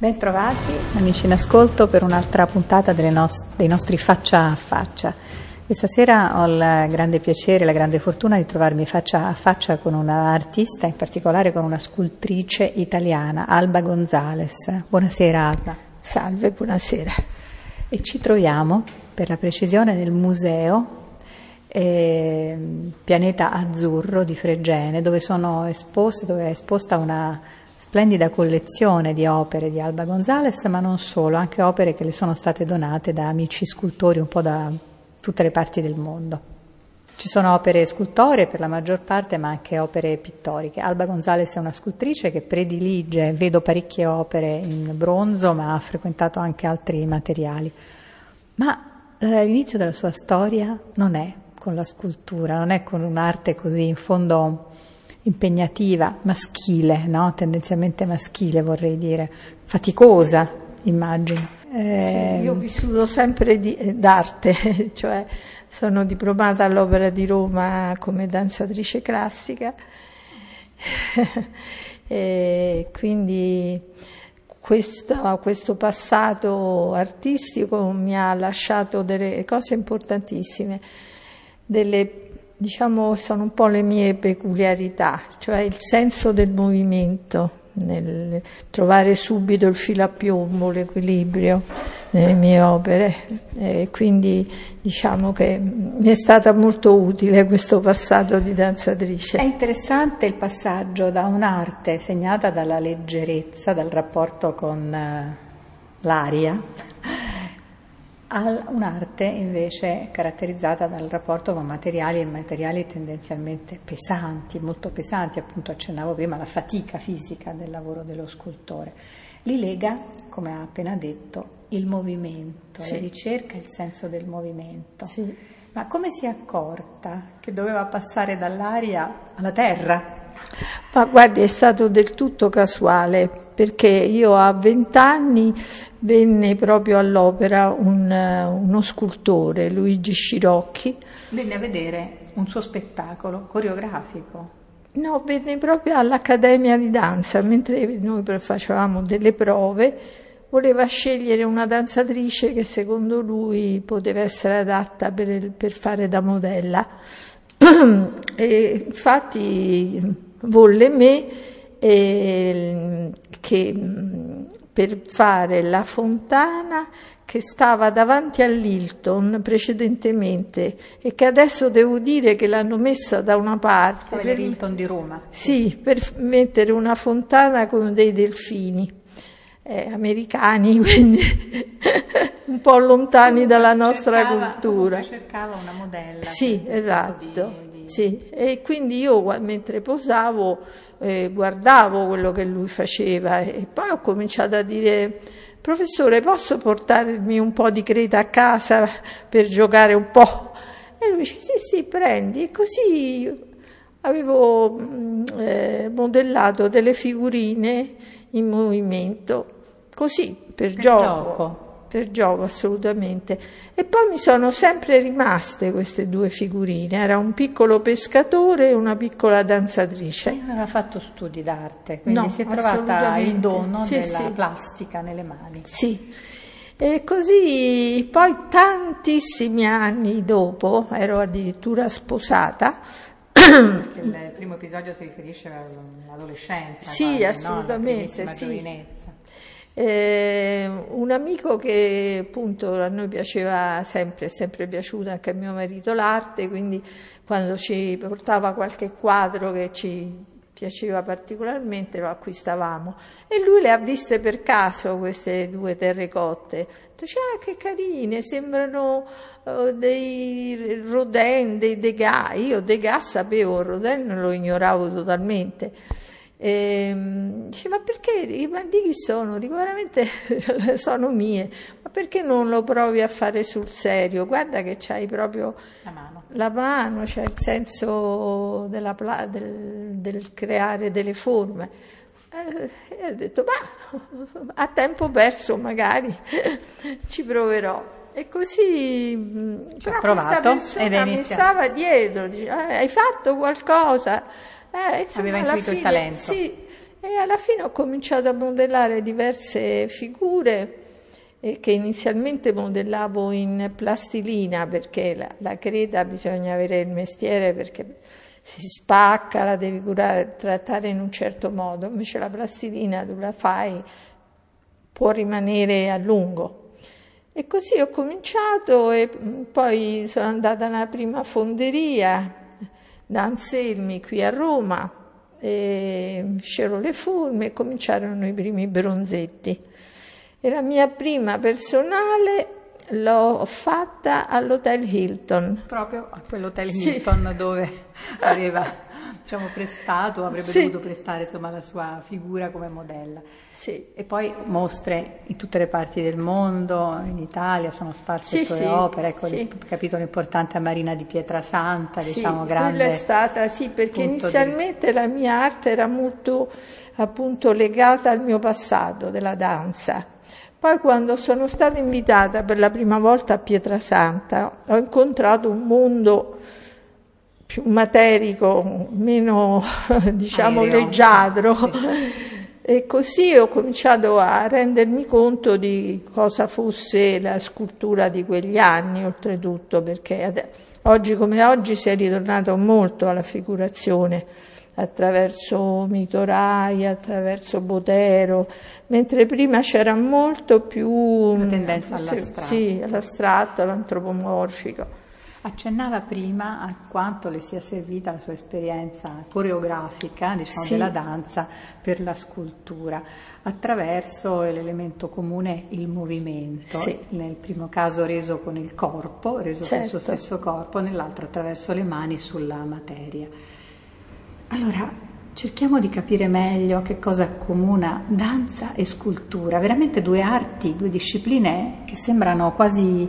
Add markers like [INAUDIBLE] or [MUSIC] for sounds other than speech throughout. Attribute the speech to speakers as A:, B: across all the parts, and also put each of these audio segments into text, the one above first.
A: Bentrovati amici in ascolto per un'altra puntata nos- dei nostri faccia a faccia. Questa sera ho il grande piacere e la grande fortuna di trovarmi faccia a faccia con una artista, in particolare con una scultrice italiana, Alba Gonzales. Buonasera Alba.
B: Salve, buonasera.
A: E ci troviamo, per la precisione, nel museo eh, Pianeta Azzurro di Fregene, dove, sono esposte, dove è esposta una splendida collezione di opere di Alba Gonzales, ma non solo, anche opere che le sono state donate da amici scultori un po' da tutte le parti del mondo. Ci sono opere scultoree per la maggior parte, ma anche opere pittoriche. Alba Gonzales è una scrittrice che predilige, vedo parecchie opere in bronzo, ma ha frequentato anche altri materiali. Ma eh, l'inizio della sua storia non è con la scultura, non è con un'arte così in fondo impegnativa, maschile, no? tendenzialmente maschile vorrei dire, faticosa immagino.
B: Eh, sì, io ho vissuto sempre di, eh, d'arte, [LAUGHS] cioè sono diplomata all'Opera di Roma come danzatrice classica [LAUGHS] e quindi questo, questo, passato artistico mi ha lasciato delle cose importantissime, delle diciamo, sono un po' le mie peculiarità, cioè il senso del movimento, nel trovare subito il filo a piombo, l'equilibrio nelle mie opere. E quindi diciamo che mi è stata molto utile questo passato di danzatrice.
A: È interessante il passaggio da un'arte segnata dalla leggerezza, dal rapporto con eh, l'aria, un'arte invece caratterizzata dal rapporto con materiali e materiali tendenzialmente pesanti, molto pesanti, appunto accennavo prima alla fatica fisica del lavoro dello scultore. Li lega, come ha appena detto, il movimento, sì. la ricerca e il senso del movimento.
B: Sì.
A: Ma come si è accorta che doveva passare dall'aria alla terra?
B: Ma guardi, è stato del tutto casuale, perché io a vent'anni venne proprio all'opera un, uno scultore, Luigi Scirocchi.
A: Venne a vedere un suo spettacolo coreografico.
B: No, venne proprio all'Accademia di Danza, mentre noi facevamo delle prove, voleva scegliere una danzatrice che secondo lui poteva essere adatta per, per fare da modella. [CLEARS THROAT] e infatti volle me eh, che per fare la fontana che stava davanti all'Hilton precedentemente e che adesso devo dire che l'hanno messa da una parte.
A: Per l'Hilton di Roma.
B: Sì, per mettere una fontana con dei delfini eh, americani, [LAUGHS] quindi un po' lontani dalla nostra
A: cercava,
B: cultura.
A: cercava una modella.
B: Sì, esatto. Di, di... Sì. E quindi io mentre posavo eh, guardavo quello che lui faceva e poi ho cominciato a dire professore posso portarmi un po' di creta a casa per giocare un po'? E lui dice sì sì prendi e così avevo mm, eh, modellato delle figurine in movimento così per,
A: per
B: gioco.
A: gioco
B: per gioco assolutamente. E poi mi sono sempre rimaste queste due figurine, era un piccolo pescatore e una piccola danzatrice.
A: Non aveva fatto studi d'arte, quindi
B: no,
A: si è trovata il dono sì, della sì. plastica nelle mani.
B: Sì. E così poi tantissimi anni dopo, ero addirittura sposata,
A: il primo episodio si riferisce all'adolescenza.
B: Sì,
A: quasi,
B: assolutamente.
A: No?
B: Sì. Eh, un amico che appunto a noi piaceva sempre, è sempre piaciuta anche a mio marito l'arte, quindi quando ci portava qualche quadro che ci piaceva particolarmente lo acquistavamo. E lui le ha viste per caso queste due terrecotte dice ah che carine sembrano uh, dei Rodin dei Degas io Degas sapevo Rodin lo ignoravo totalmente E, mm, dice, ma perché? Ma di chi sono? Dico, veramente [LAUGHS] sono mie. Ma perché non lo provi a fare sul serio? Guarda che c'hai proprio
A: La mano.
B: la mano, c'è il senso della del, del creare delle forme. Eh, E ho detto, ma a tempo perso magari [LAUGHS] ci proverò. E così
A: Ci ho
B: però questa
A: provato
B: persona
A: ed è
B: mi stava dietro, dice, "Eh, hai fatto qualcosa? Eh, insomma,
A: Aveva intuito il
B: fine-
A: talento.
B: Sì, e alla fine ho cominciato a modellare diverse figure eh, che inizialmente modellavo in plastilina perché la, la creta bisogna avere il mestiere perché si spacca, la devi curare, trattare in un certo modo, invece la plastilina tu la fai, può rimanere a lungo. E così ho cominciato e mm, poi sono andata nella prima fonderia da Anselmi qui a Roma scero le forme e cominciarono i primi bronzetti. E la mia prima personale l'ho fatta all'Hotel Hilton.
A: Proprio a quell'hotel
B: Sì.
A: Hilton dove [LAUGHS] aveva diciamo, prestato, avrebbe
B: Sì.
A: dovuto prestare insomma, la sua figura come modella.
B: Sì,
A: E poi mostre in tutte le parti del mondo, in Italia sono sparse
B: Sì,
A: le sue
B: sì,
A: opere, ecco
B: sì.
A: il capitolo importante a Marina di Pietrasanta,
B: Sì,
A: diciamo
B: quella
A: grande.
B: è stata, sì, perché
A: punto di-
B: inizialmente la mia arte era molto appunto legata al mio passato della danza. Poi quando sono stata invitata per la prima volta a Pietrasanta ho incontrato un mondo più materico, meno [LAUGHS] diciamo
A: Aereo.
B: leggiadro. E così ho cominciato a rendermi conto di cosa fosse la scultura di quegli anni, oltretutto, perché oggi come oggi si è ritornato molto alla figurazione attraverso Mitorai, attraverso Botero, mentre prima c'era molto più
A: Una tendenza all'astratto.
B: Sì, all'astratto, all'antropomorfico.
A: Accennava prima a quanto le sia servita la sua esperienza coreografica, diciamo,
B: Sì.
A: della danza per la scultura, attraverso l'elemento comune il movimento,
B: Sì.
A: nel primo caso reso con il corpo, reso con il suo
B: Certo.
A: stesso corpo, nell'altro attraverso le mani sulla materia. Allora, cerchiamo di capire meglio che cosa accomuna danza e scultura, veramente due arti, due discipline che sembrano quasi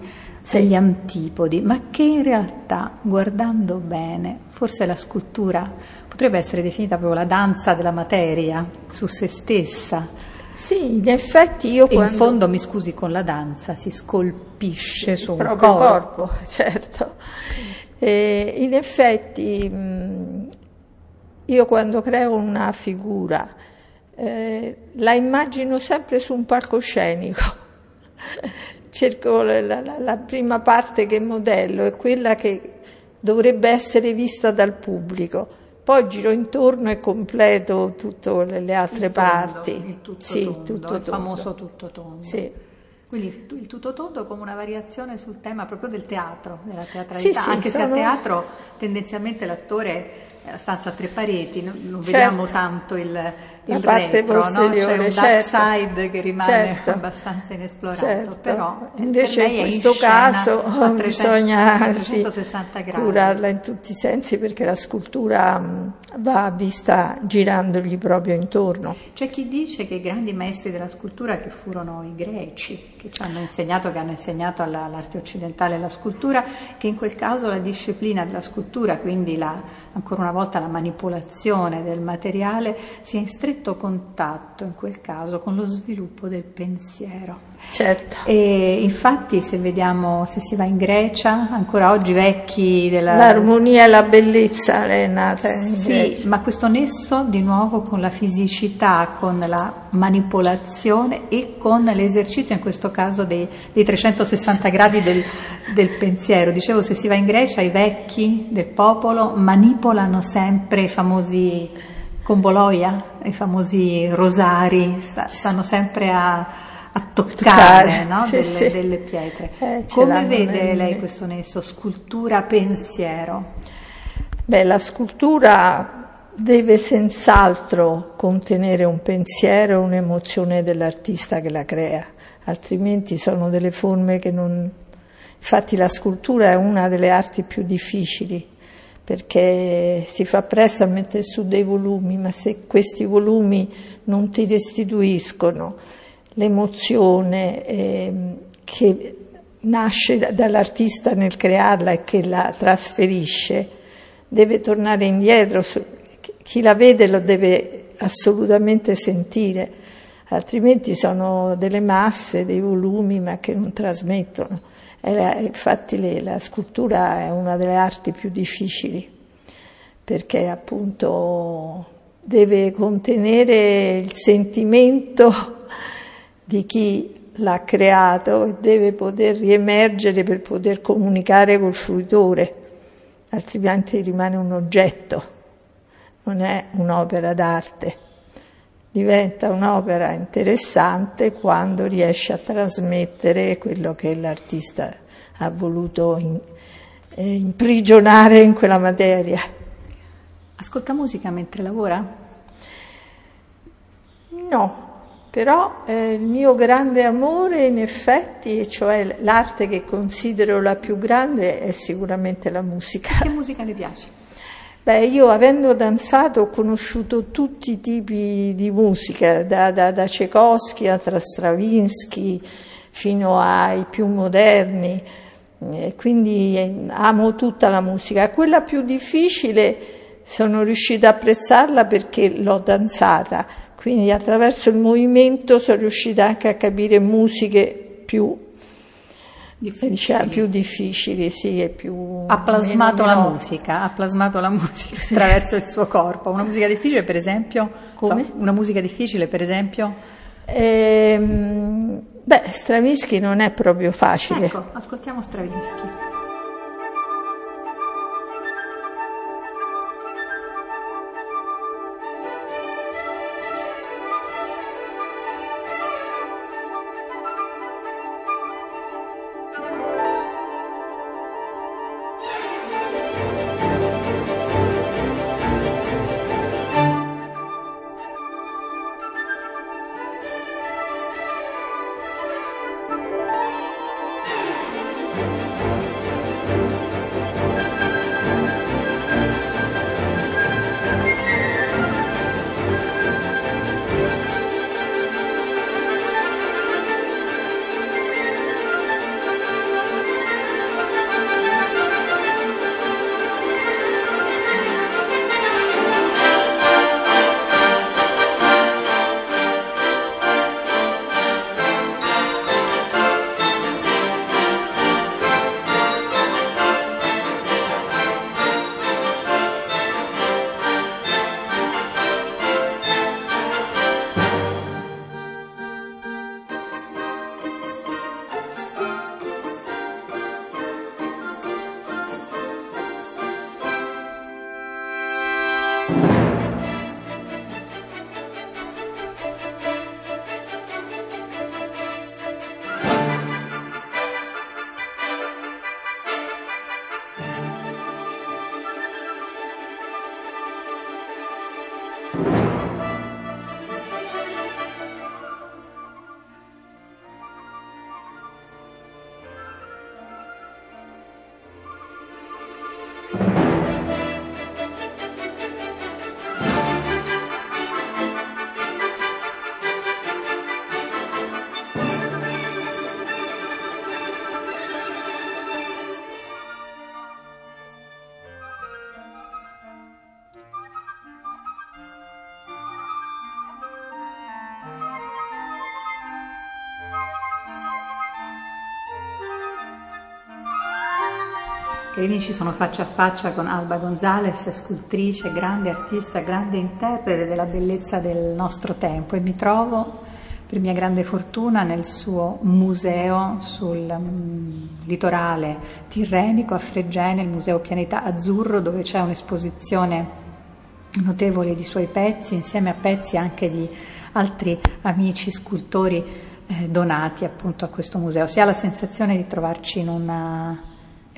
A: degli antipodi, ma che in realtà, guardando bene, forse la scultura potrebbe essere definita proprio la danza della materia su se stessa.
B: Sì, in effetti io
A: E in
B: quando...
A: fondo, mi scusi, con la danza si scolpisce su un
B: proprio
A: corpo.
B: corpo, [LAUGHS] certo. E in effetti mh, io quando creo una figura eh, la immagino sempre su un palcoscenico. [LAUGHS] Cerco la, la- la prima parte che modello è quella che dovrebbe essere vista dal pubblico. Poi giro intorno e completo tutte le, le altre
A: Il tondo,
B: parti.
A: il tutto
B: sì,
A: tondo,
B: tutto
A: il
B: tondo.
A: famoso tutto tondo.
B: Sì.
A: Quindi il- tutto tondo come una variazione sul tema proprio del teatro, della teatralità,
B: Sì, sì,
A: anche se
B: sono-
A: a teatro tendenzialmente l'attore la stanza a tre pareti, non, non
B: Certo.
A: vediamo tanto il, il retro, no? c'è un
B: certo.
A: dark side che rimane
B: Certo.
A: abbastanza inesplorato,
B: Certo.
A: però eh,
B: invece in questo caso
A: a 300 [LAUGHS]
B: bisogna sì,
A: 360 gradi.
B: curarla in tutti i sensi perché la scultura mh, va vista girandogli proprio intorno.
A: C'è chi dice che i grandi maestri della scultura che furono i greci, che ci hanno insegnato, che hanno insegnato alla- all'arte occidentale la scultura, che in quel caso la disciplina della scultura, quindi la, ancora una volta la manipolazione del materiale, sia in stretto contatto in quel caso con lo sviluppo del pensiero.
B: Certo.
A: E infatti se vediamo, se si va in Grecia, ancora oggi vecchi della...
B: L'armonia e la bellezza è nata in
A: Sì,
B: Grecia.
A: ma questo nesso di nuovo con la fisicità, con la manipolazione e con l'esercizio, in questo caso dei, dei 360 gradi del, del pensiero. Dicevo, se si va in Grecia, i vecchi del popolo manipolano sempre i famosi comboloia, i famosi rosari, sta- stanno sempre a, a toccare
B: Toccare,
A: no?
B: sì,
A: delle,
B: sì.
A: delle pietre.
B: Eh,
A: Come vede
B: nel-
A: lei questo nesso scultura-pensiero?
B: Beh, la scultura deve senz'altro contenere un pensiero e un'emozione dell'artista che la crea, altrimenti sono delle forme che non... Infatti la scultura è una delle arti più difficili perché si fa presto a mettere su dei volumi, ma se questi volumi non ti restituiscono l'emozione eh, che nasce dall'artista nel crearla e che la trasferisce, deve tornare indietro, chi la vede lo deve assolutamente sentire, altrimenti sono delle masse, dei volumi, ma che non trasmettono. La, infatti la scultura è una delle arti più difficili, perché appunto deve contenere il sentimento di chi l'ha creato e deve poter riemergere per poter comunicare col fruitore, altrimenti rimane un oggetto, non è un'opera d'arte. Diventa un'opera interessante quando riesce a trasmettere quello che l'artista ha voluto in, eh, imprigionare in quella materia.
A: Ascolta musica mentre lavora?
B: No, però eh, il mio grande amore, in effetti, cioè l'arte che considero la più grande, è sicuramente la musica.
A: Che musica le piace?
B: Beh, io avendo danzato ho conosciuto tutti i tipi di musica, da, da, da Tchaikovsky a Stravinsky fino ai più moderni, eh, quindi eh, amo tutta la musica. Quella più difficile sono riuscita a apprezzarla perché l'ho danzata, quindi attraverso il movimento sono riuscita anche a capire musiche più difficili, diciamo, più difficili sì, e più...
A: Ha plasmato la musica, ha plasmato la musica [LAUGHS] attraverso il suo corpo. Una musica difficile per esempio?
B: Come?
A: So, una musica difficile per esempio?
B: Ehm, beh, Stravinsky non è proprio facile.
A: Ecco, ascoltiamo Stravinsky. Cari amici, sono faccia a faccia con Alba Gonzales, scultrice, grande artista, grande interprete della bellezza del nostro tempo e mi trovo, per mia grande fortuna, nel suo museo sul um, litorale tirrenico a Fregene, il Museo Pianeta Azzurro, dove c'è un'esposizione notevole di suoi pezzi, insieme a pezzi anche di altri amici scultori eh, donati appunto a questo museo. Si ha la sensazione di trovarci in una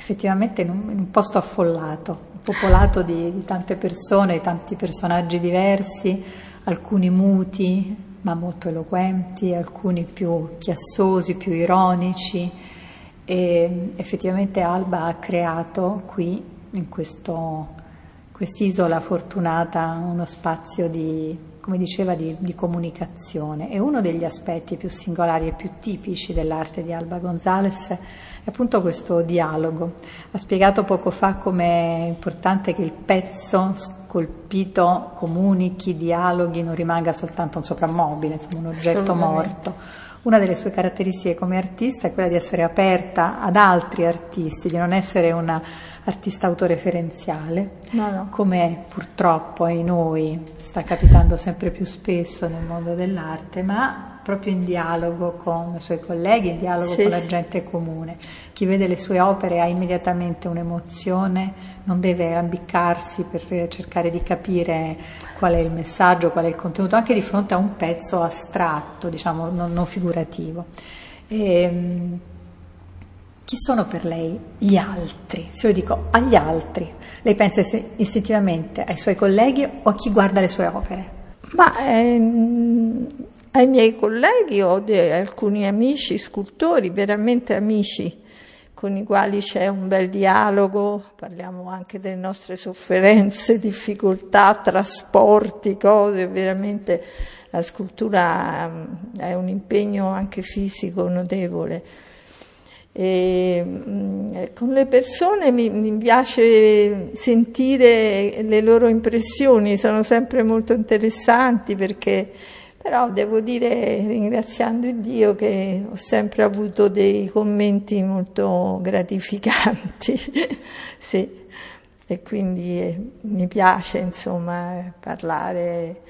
A: effettivamente in un, in un posto affollato, popolato di, di, tante persone, tanti personaggi diversi, alcuni muti ma molto eloquenti, alcuni più chiassosi, più ironici. E effettivamente Alba ha creato qui in quest'isola fortunata uno spazio di, come diceva, di, di, comunicazione e uno degli aspetti più singolari e più tipici dell'arte di Alba Gonzales è appunto questo dialogo. Ha spiegato poco fa come è importante che il pezzo scolpito comunichi, dialoghi, non rimanga soltanto un soprammobile, insomma un oggetto morto. Una delle sue caratteristiche come artista è quella di essere aperta ad altri artisti, di non essere una artista autoreferenziale, no, no. come purtroppo ai noi sta capitando sempre più spesso nel mondo dell'arte, ma proprio in dialogo con i suoi colleghi, in dialogo sì, con la gente comune. Chi vede le sue opere ha immediatamente un'emozione non deve ambiccarsi per cercare di capire qual è il messaggio, qual è il contenuto, anche di fronte a un pezzo astratto, diciamo, non, non figurativo. E, ehm, chi sono per lei gli altri? Se io dico agli altri, lei pensa istintivamente ai suoi colleghi o a chi guarda le sue opere?
B: Ma ehm, ai miei colleghi o di alcuni amici scultori, veramente amici con i quali c'è un bel dialogo, parliamo anche delle nostre sofferenze, [LAUGHS] difficoltà, trasporti, cose, veramente la scultura mm, è un impegno anche fisico notevole. E, mm, con le persone mi, mi, piace sentire le loro impressioni, sono sempre molto interessanti perché però devo dire, ringraziando Dio, che ho sempre avuto dei commenti molto gratificanti, [LAUGHS] sì, e quindi eh, mi piace insomma parlare.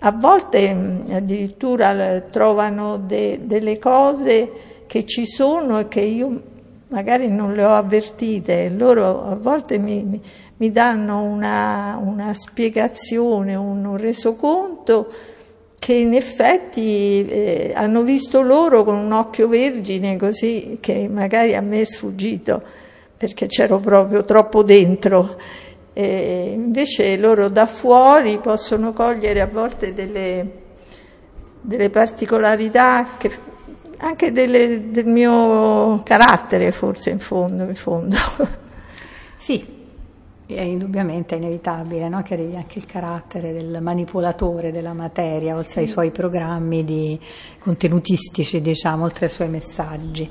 B: A volte mm, addirittura trovano de, delle cose che ci sono e che io magari non le ho avvertite, loro a volte mi, mi, mi danno una, una spiegazione, un, un resoconto che in effetti eh, hanno visto loro con un occhio vergine così che magari a me è sfuggito perché c'ero proprio troppo dentro. E invece loro da fuori possono cogliere a volte delle, delle particolarità che, anche delle, del mio carattere forse in fondo. In fondo.
A: Sì, è indubbiamente è inevitabile no? che arrivi anche il carattere del manipolatore della materia, oltre sì. ai suoi programmi di contenutistici, diciamo, oltre ai suoi messaggi.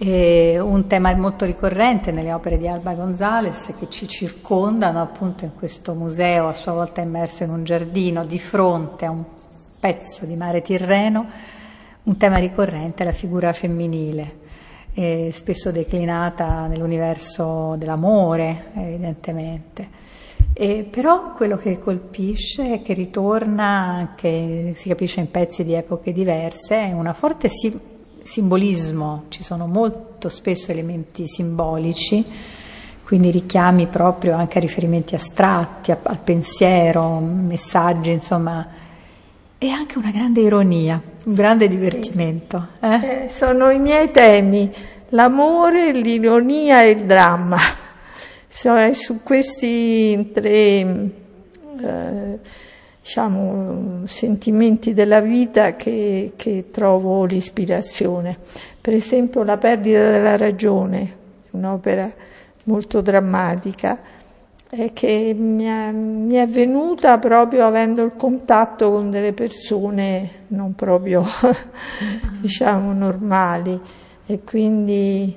A: E un tema molto ricorrente nelle opere di Alba Gonzales che ci circondano appunto in questo museo a sua volta immerso in un giardino di fronte a un pezzo di mare Tirreno, un tema ricorrente è la figura femminile eh, spesso declinata nell'universo dell'amore, evidentemente. E però quello che colpisce è che ritorna, che si capisce in pezzi di epoche diverse, è un forte sim- simbolismo, ci sono molto spesso elementi simbolici, quindi richiami proprio anche a riferimenti astratti, a- al pensiero, messaggi, insomma, e anche una grande ironia, un grande divertimento.
B: Eh? Eh, sono i miei temi, l'amore, l'ironia e il dramma. So, su questi tre eh, diciamo, sentimenti della vita che, che trovo l'ispirazione. Per esempio La perdita della ragione, un'opera molto drammatica e che mi è, mi è, venuta proprio avendo il contatto con delle persone non proprio [LAUGHS] diciamo normali e quindi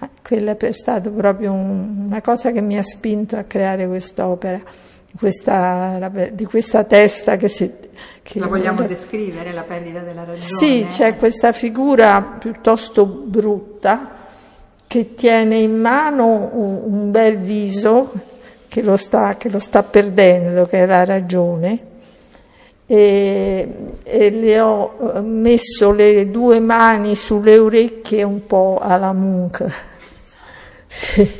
B: eh, quella è stata proprio un, una cosa che mi ha spinto a creare quest'opera. Questa, la, di questa testa che si... Che
A: la vogliamo da, descrivere, la perdita della ragione?
B: Sì, c'è questa figura piuttosto brutta che tiene in mano un, un bel viso che lo, sta, che lo sta perdendo, che è la ragione, e, e, le ho messo le due mani sulle orecchie un po' alla Munch. [LAUGHS] sì.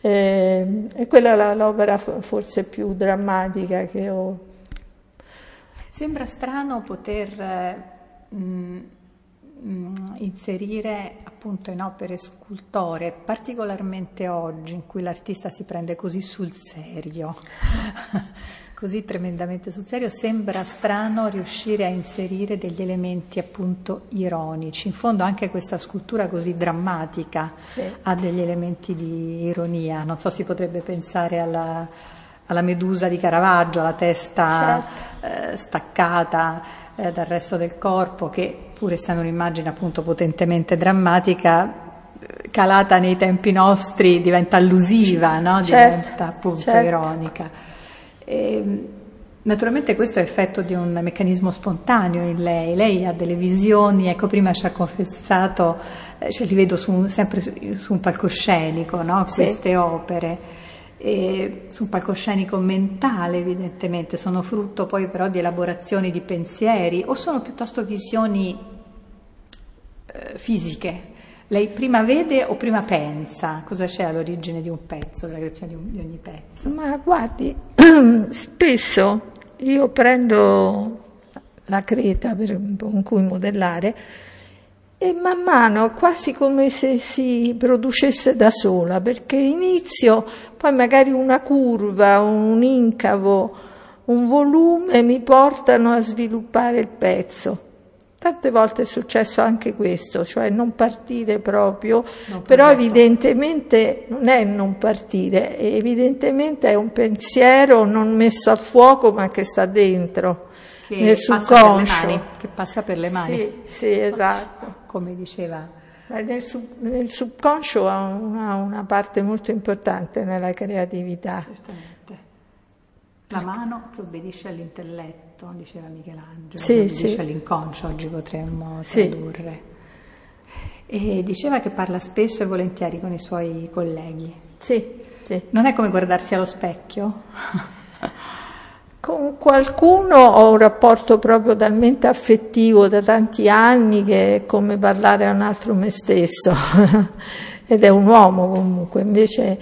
B: e, e, quella è l'opera forse più drammatica che ho.
A: Sembra strano poter mh, mh, inserire appunto in opere scultoree, particolarmente oggi in cui l'artista si prende così sul serio, [LAUGHS] così tremendamente sul serio, sembra strano riuscire a inserire degli elementi appunto ironici. In fondo anche questa scultura così drammatica sì. ha degli elementi di ironia, non so si potrebbe pensare alla alla Medusa di Caravaggio, la testa
B: Certo.
A: eh, staccata eh, dal resto del corpo, che pur essendo un'immagine appunto potentemente drammatica, calata nei tempi nostri diventa allusiva, no?
B: Certo,
A: diventa appunto
B: certo.
A: ironica. E, naturalmente questo è effetto di un meccanismo spontaneo in lei, lei ha delle visioni, ecco prima ci ha confessato, eh, ce li vedo su un- sempre su, su un palcoscenico, no?
B: Sì.
A: queste opere. E su un palcoscenico mentale evidentemente, sono frutto poi però di elaborazioni di pensieri o sono piuttosto visioni eh, fisiche. Lei prima vede o prima pensa? Cosa c'è all'origine di un pezzo, della creazione di, di ogni pezzo?
B: Ma guardi, [CLEARS THROAT] spesso io prendo la creta per- con cui modellare e man mano quasi come se si producesse da sola, perché inizio, poi magari una curva, un incavo, un volume mi portano a sviluppare il pezzo. Tante volte è successo anche questo, cioè non partire proprio,
A: Non
B: però evidentemente non è non partire, evidentemente è un pensiero non messo a fuoco ma che sta dentro,
A: Che
B: nel
A: passa per le
B: subconscio.
A: mani, che passa per le mani,
B: Sì, sì, esatto. [LAUGHS]
A: come diceva.
B: Nel, sub- nel subconscio ha una, una parte molto importante nella creatività.
A: Certamente. La mano che obbedisce all'intelletto, diceva Michelangelo,
B: Sì,
A: che obbedisce
B: sì.
A: all'inconscio, oggi potremmo
B: Sì.
A: tradurre. E diceva che parla spesso e volentieri con i suoi colleghi.
B: Sì, sì.
A: Non è come guardarsi allo specchio?
B: Con qualcuno ho un rapporto proprio talmente affettivo da tanti anni che è come parlare a un altro me stesso. [LAUGHS] Ed è un uomo comunque, invece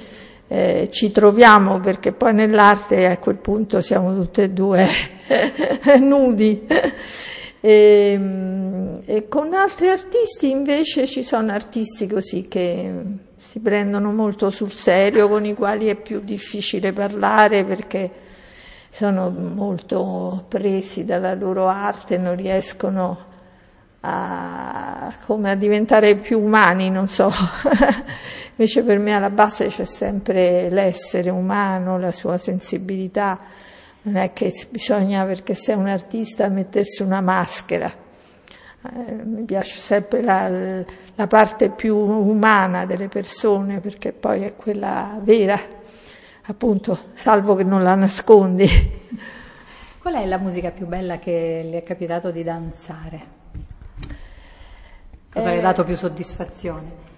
B: eh, ci troviamo perché poi nell'arte a quel punto siamo tutte e due [LAUGHS] nudi. E, mm, e con altri artisti invece ci sono artisti così che si prendono molto sul serio, con i quali è più difficile parlare perché sono molto presi dalla loro arte, non riescono a, a diventare più umani, non so. [LAUGHS] Invece per me alla base c'è sempre l'essere umano, la sua sensibilità. Non è che bisogna, perché sei un artista, mettersi una maschera. Eh, mi piace sempre la, la parte più umana delle persone, perché poi è quella vera, appunto, salvo che non la nascondi.
A: Qual è la musica più bella che le è capitato di danzare? Cosa le ha
B: Eh,
A: dato più soddisfazione?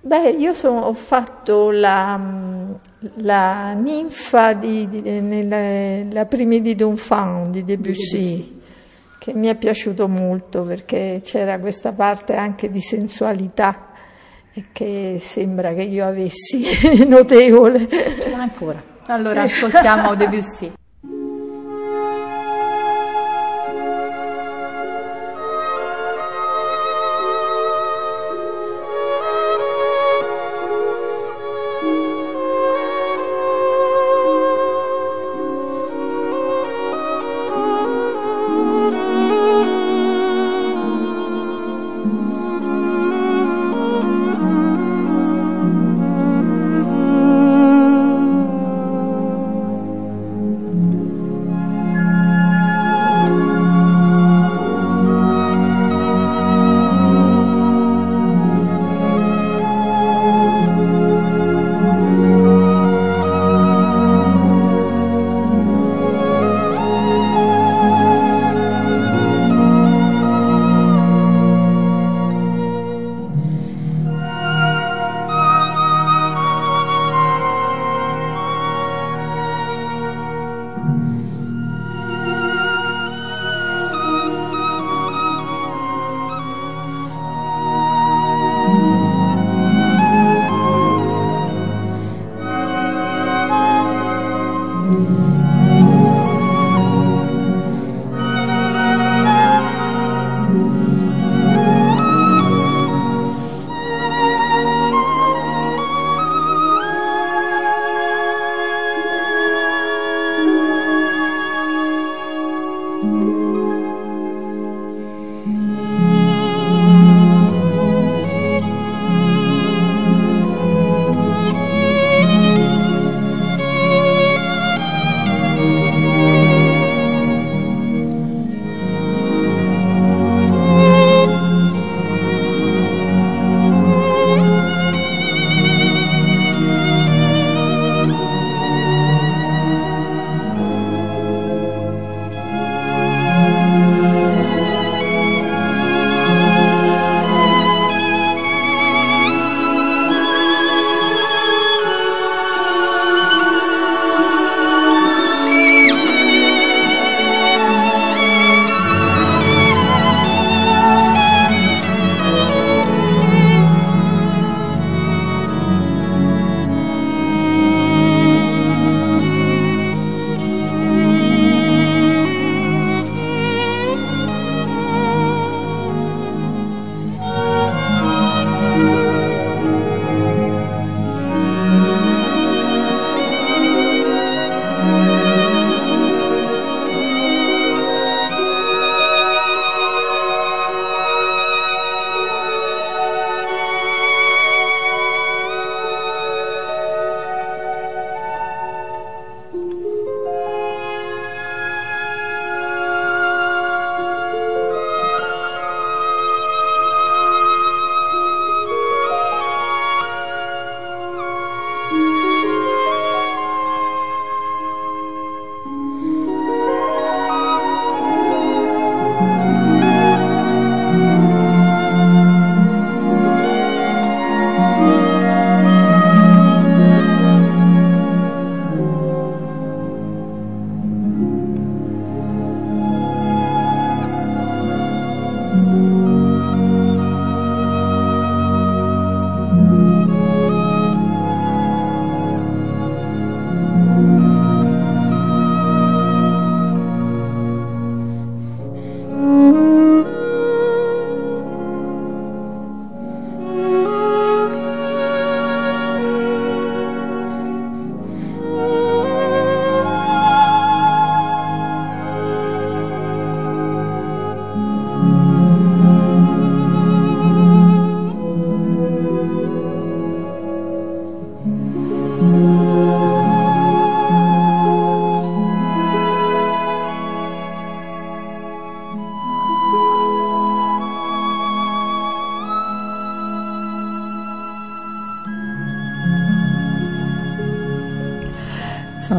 B: Beh, io sono- ho fatto la, la ninfa di, di, nella, la primi di Dunfant di Debussy,
A: Debussy.
B: che mi è piaciuto molto perché c'era questa parte anche di sensualità e che sembra che io avessi [LAUGHS] notevole.
A: Ce l'ha ancora. Allora ascoltiamo [LAUGHS] Debussy.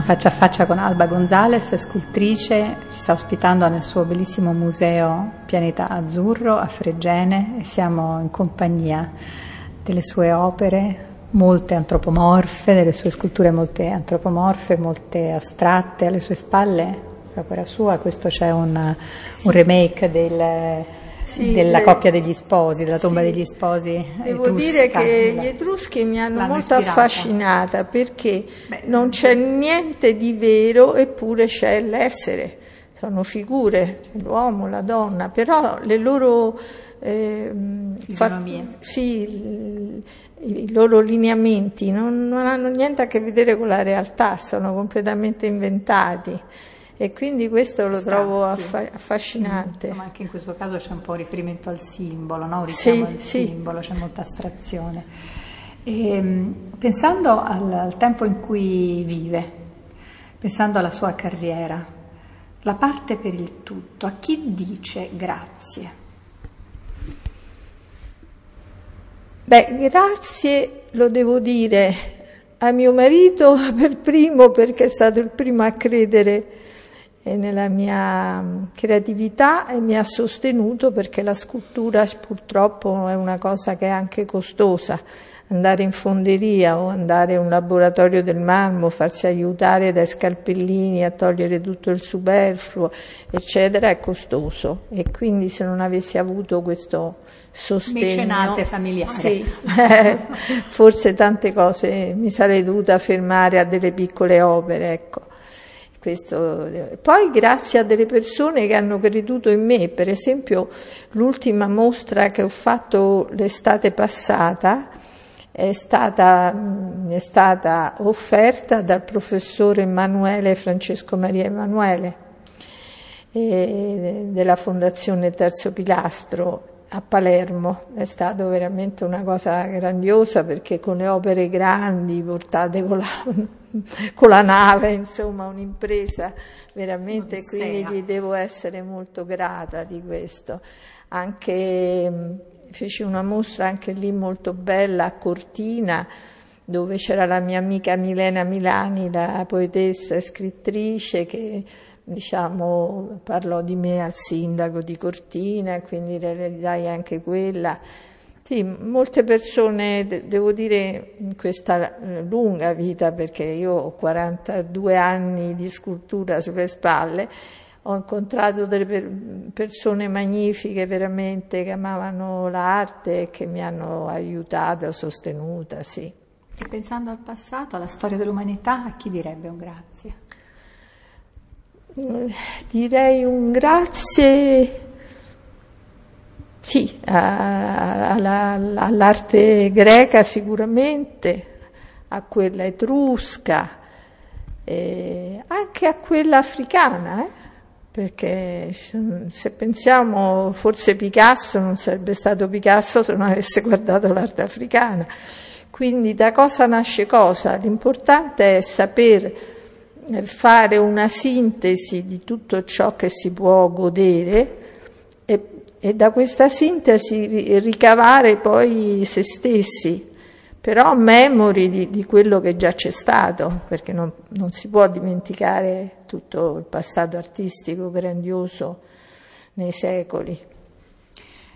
A: Faccia a faccia con Alba Gonzales, scultrice, ci sta ospitando nel suo bellissimo museo Pianeta Azzurro a Fregene e siamo in compagnia delle sue opere, molte antropomorfe, delle sue sculture molte antropomorfe, molte astratte, alle sue spalle, sull'opera sua, questo c'è un, un remake del sì, della le... coppia degli sposi, della tomba sì. degli sposi.
B: Devo etrusca. dire che gli Etruschi mi hanno L'hanno molto ispirata. affascinata perché Beh, non c'è niente di vero eppure c'è l'essere. Sono figure, l'uomo, la donna, però le loro
A: eh, fa-
B: sì, i loro lineamenti non, non hanno niente a che vedere con la realtà, sono completamente inventati e quindi questo lo trovo affa- affascinante.
A: Insomma, anche in questo caso c'è un po' riferimento al simbolo, no? un richiamo
B: sì,
A: al
B: sì.
A: simbolo, c'è molta astrazione. E, ehm, pensando al, al tempo in cui vive, pensando alla sua carriera, la parte per il tutto, a chi dice grazie?
B: Beh, grazie lo devo dire a mio marito [LAUGHS] per primo perché è stato il primo a credere nella mia mm, creatività e mi ha sostenuto perché la scultura purtroppo è una cosa che è anche costosa. Andare in fonderia o andare in un laboratorio del marmo, farsi aiutare dai scalpellini a togliere tutto il superfluo, eccetera, è costoso. E quindi se non avessi avuto questo sostegno...
A: Mecenate familiare.
B: Sì, [LAUGHS] forse tante cose mi sarei dovuta fermare a delle piccole opere, ecco. Questo. Poi grazie a delle persone che hanno creduto in me, per esempio l'ultima mostra che ho fatto l'estate passata è stata, è stata offerta dal professore Emanuele Francesco Maria Emanuele eh, della Fondazione Terzo Pilastro a Palermo. È stata veramente una cosa grandiosa perché con le opere grandi portate con la, [LAUGHS] con la nave, insomma un'impresa veramente, quindi gli devo essere molto grata di questo. Anche feci una mostra anche lì molto bella a Cortina dove c'era la mia amica Milena Milani, la poetessa e scrittrice che diciamo, parlò di me al sindaco di Cortina, quindi realizzai anche quella. Sì, molte persone, devo dire, in questa eh, lunga vita, perché io ho 42 anni di scultura sulle spalle, ho incontrato delle persone magnifiche veramente che amavano l'arte e che mi hanno aiutata, sostenuta, sì.
A: E pensando al passato, alla storia dell'umanità, a chi direbbe un grazie?
B: Direi un grazie sì, all'arte greca sicuramente, a quella etrusca, eh, anche a quella africana, eh? perché se pensiamo forse Picasso non sarebbe stato Picasso se non avesse guardato l'arte africana. Quindi da cosa nasce cosa? L'importante è saper fare una sintesi di tutto ciò che si può godere e, e da questa sintesi ricavare poi se stessi, però memori di, di quello che già c'è stato, perché non, non si può dimenticare tutto il passato artistico grandioso nei secoli.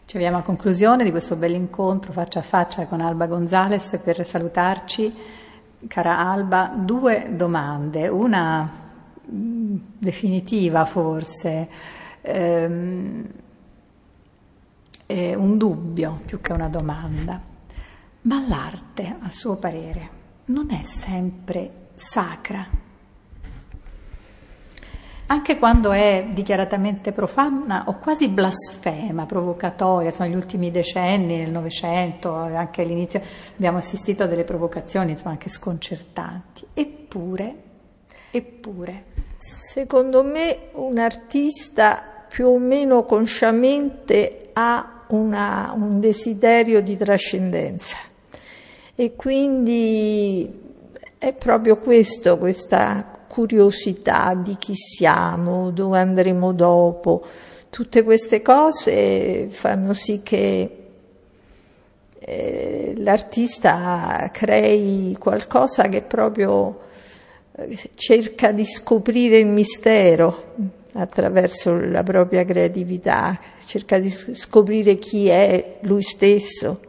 A: Ci avviamo a conclusione di questo bell'incontro faccia a faccia con Alba Gonzales per salutarci cara Alba, due domande, una mm, definitiva forse, ehm, un dubbio più che una domanda. Ma l'arte, a suo parere, non è sempre sacra? Anche quando è dichiaratamente profana o quasi blasfema, provocatoria, sono gli ultimi decenni, nel Novecento, anche all'inizio abbiamo assistito a delle provocazioni insomma, anche sconcertanti. Eppure, eppure.
B: Secondo me un artista più o meno consciamente ha una, un desiderio di trascendenza e quindi è proprio questo, questa curiosità di chi siamo, dove andremo dopo, tutte queste cose fanno sì che eh, l'artista crei qualcosa che proprio cerca di scoprire il mistero attraverso la propria creatività, cerca di scoprire chi è lui stesso.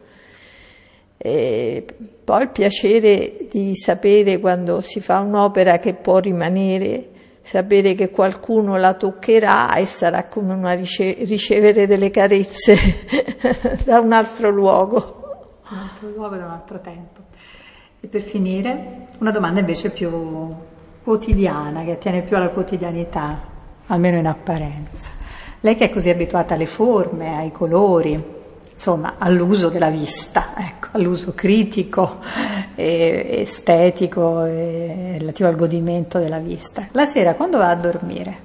B: E poi il piacere di sapere quando si fa un'opera che può rimanere, sapere che qualcuno la toccherà e sarà come rice- ricevere delle carezze [LAUGHS] da un altro luogo.
A: Un altro luogo da un altro tempo. E per finire, una domanda invece più quotidiana, che attiene più alla quotidianità, almeno in apparenza. Lei che è così abituata alle forme, ai colori, insomma all'uso della vista, ecco, all'uso critico, e estetico, e relativo al godimento della vista. La sera quando va a dormire,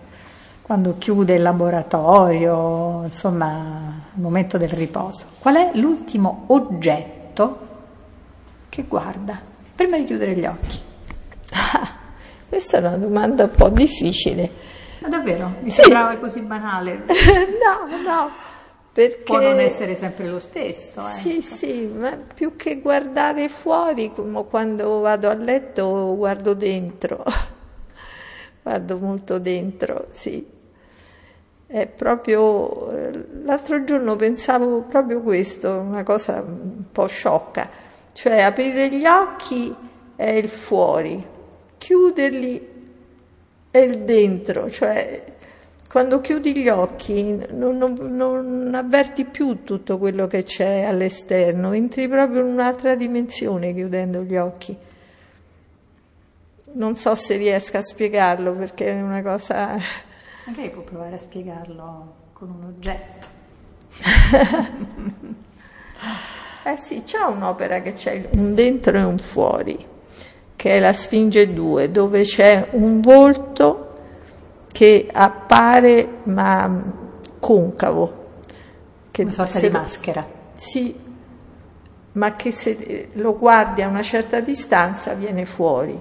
A: quando chiude il laboratorio, insomma il momento del riposo, qual è l'ultimo oggetto che guarda prima di chiudere gli occhi?
B: Ah, [LAUGHS] questa è una domanda un po' difficile.
A: Ma davvero? Mi sì. sembrava così banale. [LAUGHS]
B: no, no. Perché...
A: Può non essere sempre lo stesso. Eh.
B: Sì, sì, ma più che guardare fuori, come quando vado a letto, guardo dentro. [LAUGHS] guardo molto dentro, sì. È proprio. L'altro giorno pensavo proprio questo, una cosa un po' sciocca cioè aprire gli occhi è il fuori, chiuderli è il dentro, cioè quando chiudi gli occhi non, non, non, avverti più tutto quello che c'è all'esterno, entri proprio in un'altra dimensione chiudendo gli occhi. Non so se riesco a spiegarlo perché è una cosa... [LAUGHS]
A: Magari può provare a spiegarlo con un oggetto. [LAUGHS] [LAUGHS]
B: Eh sì, c'è un'opera che c'è un dentro e un fuori, che è la Sfinge 2, dove c'è un volto che appare ma concavo.
A: Che Una sorta di maschera.
B: Sì, ma che se lo guardi a una certa distanza viene fuori.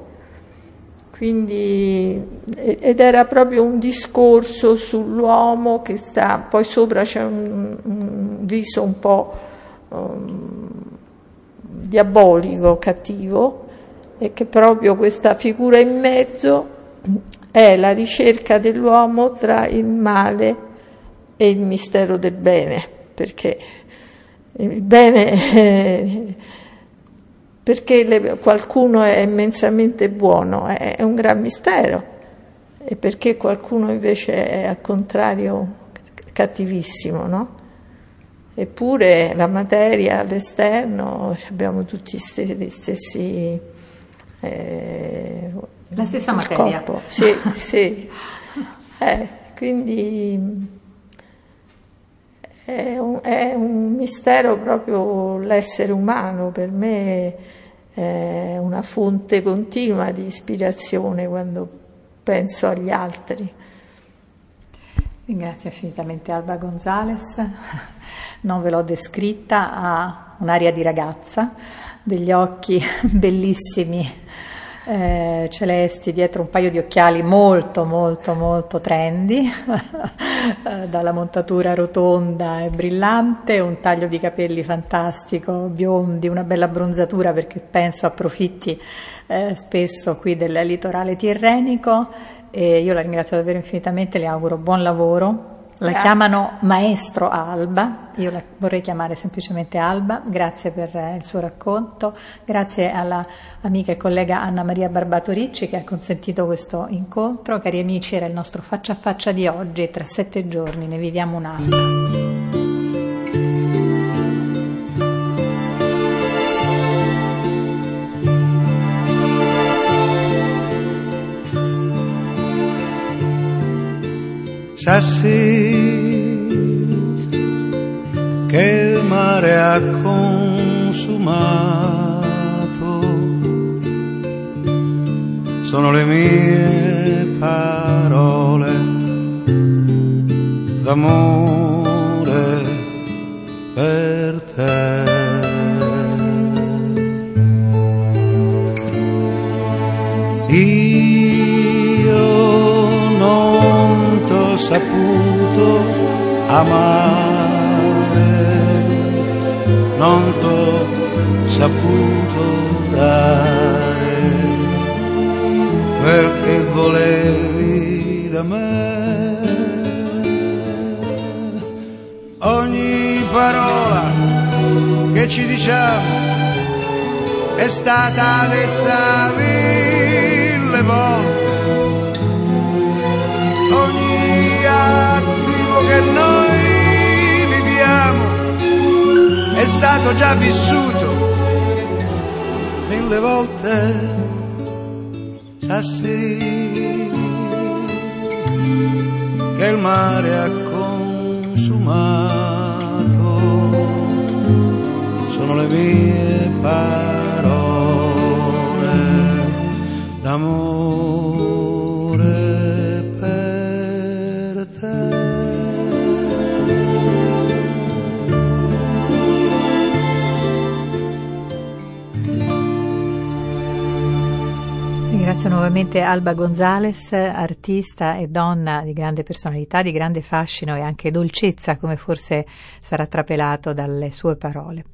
B: Quindi, ed era proprio un discorso sull'uomo che sta, poi sopra c'è un, un viso un po' um, diabolico, cattivo, e che proprio questa figura in mezzo è la ricerca dell'uomo tra il male e il mistero del bene, perché il bene, perché le, qualcuno è immensamente buono, è, è un gran mistero, e perché qualcuno invece è al contrario cattivissimo, no? Eppure la materia all'esterno abbiamo tutti gli stessi...
A: Eh, la stessa materia.
B: Scopo. Sì, [LAUGHS] sì. Eh, quindi è un, è un, mistero proprio l'essere umano, per me è una fonte continua di ispirazione quando penso agli altri.
A: Ringrazio infinitamente Alba Gonzales non ve l'ho descritta, ha un'aria di ragazza, degli occhi [LAUGHS] bellissimi, eh, celesti, dietro un paio di occhiali molto molto molto trendy, [LAUGHS] dalla montatura rotonda e brillante, un taglio di capelli fantastico, biondi, una bella bronzatura perché penso approfitti eh, spesso qui del litorale tirrenico e io la ringrazio davvero infinitamente, le auguro buon lavoro la grazie. chiamano Maestro Alba, io la vorrei chiamare semplicemente Alba, grazie per eh, il suo racconto, grazie alla amica e collega Anna Maria Barbato Ricci che ha consentito questo incontro. Cari amici, era il nostro faccia a faccia di oggi, tra sette giorni ne viviamo un altro.
C: Sassi che il mare ha consumato sono le mie parole d'amore per te. Saputo amare, non t'ho saputo dare perché volevi da me. Ogni parola che ci diciamo è stata detta mille volte. Ogni attimo che noi viviamo è stato già vissuto mille volte. Sassi che il mare ha consumato sono le mie parole d'amore
A: Ringrazio nuovamente Alba Gonzales, artista e donna di grande personalità, di grande fascino e anche dolcezza, come forse sarà trapelato dalle sue parole.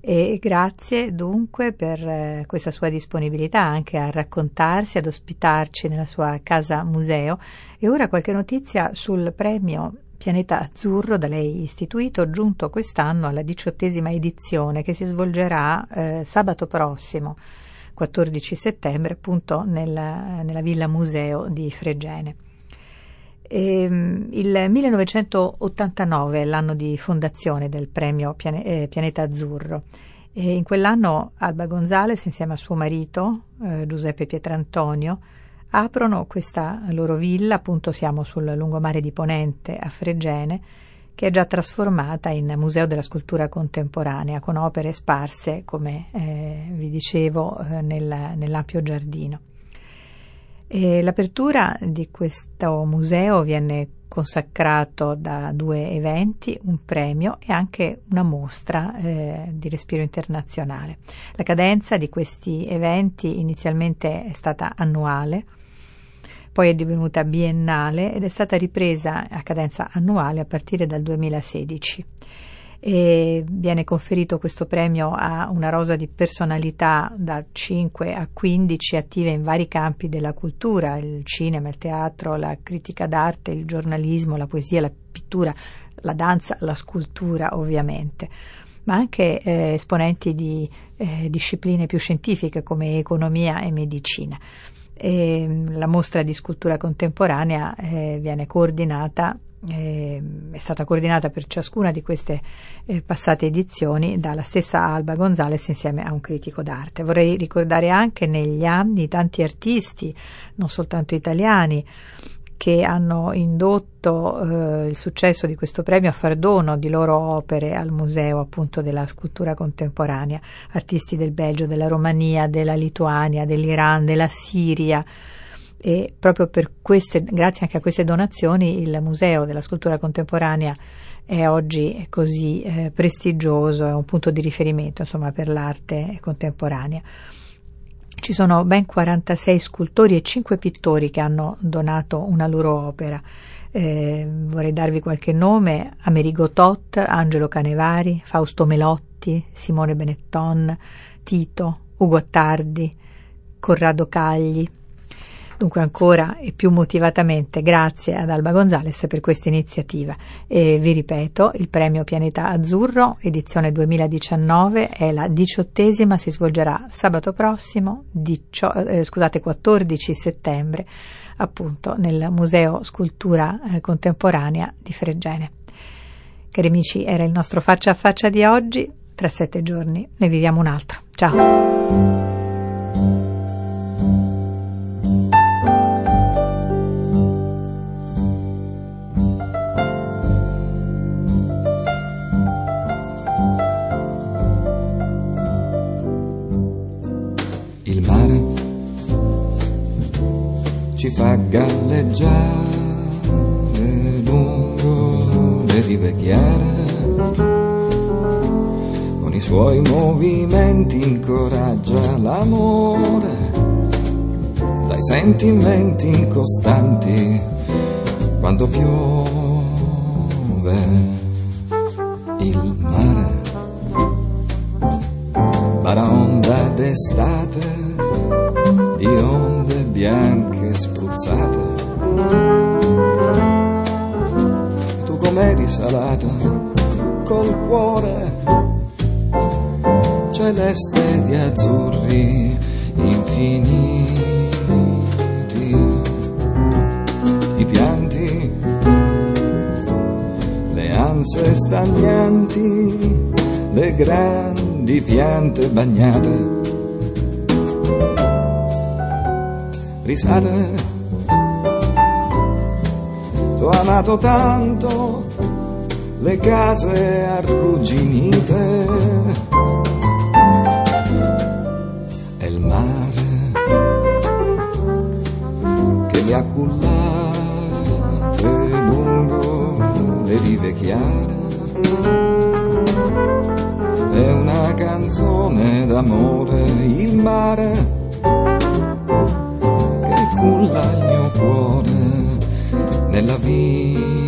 A: E grazie dunque per eh, questa sua disponibilità anche a raccontarsi, ad ospitarci nella sua casa museo. E ora qualche notizia sul premio Pianeta Azzurro da lei istituito, giunto quest'anno alla diciottesima edizione che si svolgerà eh, sabato prossimo. 14 settembre appunto nella, nella Villa Museo di Fregene. E, ehm, il 1989 è l'anno di fondazione del premio Piane, eh, Pianeta Azzurro e in quell'anno Alba Gonzales insieme a suo marito eh, Giuseppe Pietrantonio aprono questa loro villa, appunto siamo sul lungomare di Ponente a Fregene, che è già trasformata in Museo della Scultura Contemporanea con opere sparse, come eh, vi dicevo, eh, nel, nell'ampio giardino. E l'apertura di questo museo viene consacrato da due eventi, un premio e anche una mostra eh, di respiro internazionale. La cadenza di questi eventi inizialmente è stata annuale, poi è divenuta biennale ed è stata ripresa a cadenza annuale a partire dal 2016 e viene conferito questo premio a una rosa di personalità da 5 a 15 attive in vari campi della cultura, il cinema, il teatro, la critica d'arte, il giornalismo, la poesia, la pittura, la danza, la scultura ovviamente, ma anche eh, esponenti di eh, discipline più scientifiche come economia e medicina. E, mm, la mostra di scultura contemporanea eh, viene coordinata eh, è stata coordinata per ciascuna di queste eh, passate edizioni dalla stessa Alba Gonzales insieme a un critico d'arte. Vorrei ricordare anche negli anni tanti artisti, non soltanto italiani, che hanno indotto eh, il successo di questo premio a far dono di loro opere al Museo appunto della scultura contemporanea, artisti del Belgio, della Romania, della Lituania, dell'Iran, della Siria, e proprio queste, grazie anche a queste donazioni, il Museo della Scultura Contemporanea è oggi così eh, prestigioso, è un punto di riferimento insomma, per l'arte contemporanea. Ci sono ben 46 scultori e 5 pittori che hanno donato una loro opera. Eh, vorrei darvi qualche nome: Amerigo Tot, Angelo Canevari, Fausto Melotti, Simone Benetton, Tito, Ugo Attardi, Corrado Cagli, Dunque ancora e più motivatamente grazie ad Alba Gonzales per questa iniziativa e vi ripeto il premio Pianeta Azzurro edizione 2019 è la diciottesima, si svolgerà sabato prossimo, dicio, eh, scusate 14 settembre appunto nel Museo Scultura eh, Contemporanea di Fregene. Cari amici, era il nostro faccia a faccia di oggi, tra sette giorni ne viviamo un altro. Ciao!
D: Galleggiare lungo le rive chiare. Con i suoi movimenti incoraggia l'amore dai sentimenti incostanti quando piove il mare. Baraonda d'estate di onde bianche Tu com'eri salata, col cuore celeste di azzurri infiniti. I pianti, le anse stagnanti, le grandi piante bagnate. Risate, t'ho amato tanto, le case arrugginite e il mare che le ha cullate lungo le rive chiare. È una canzone d'amore, il mare che culla il mio cuore nella vita.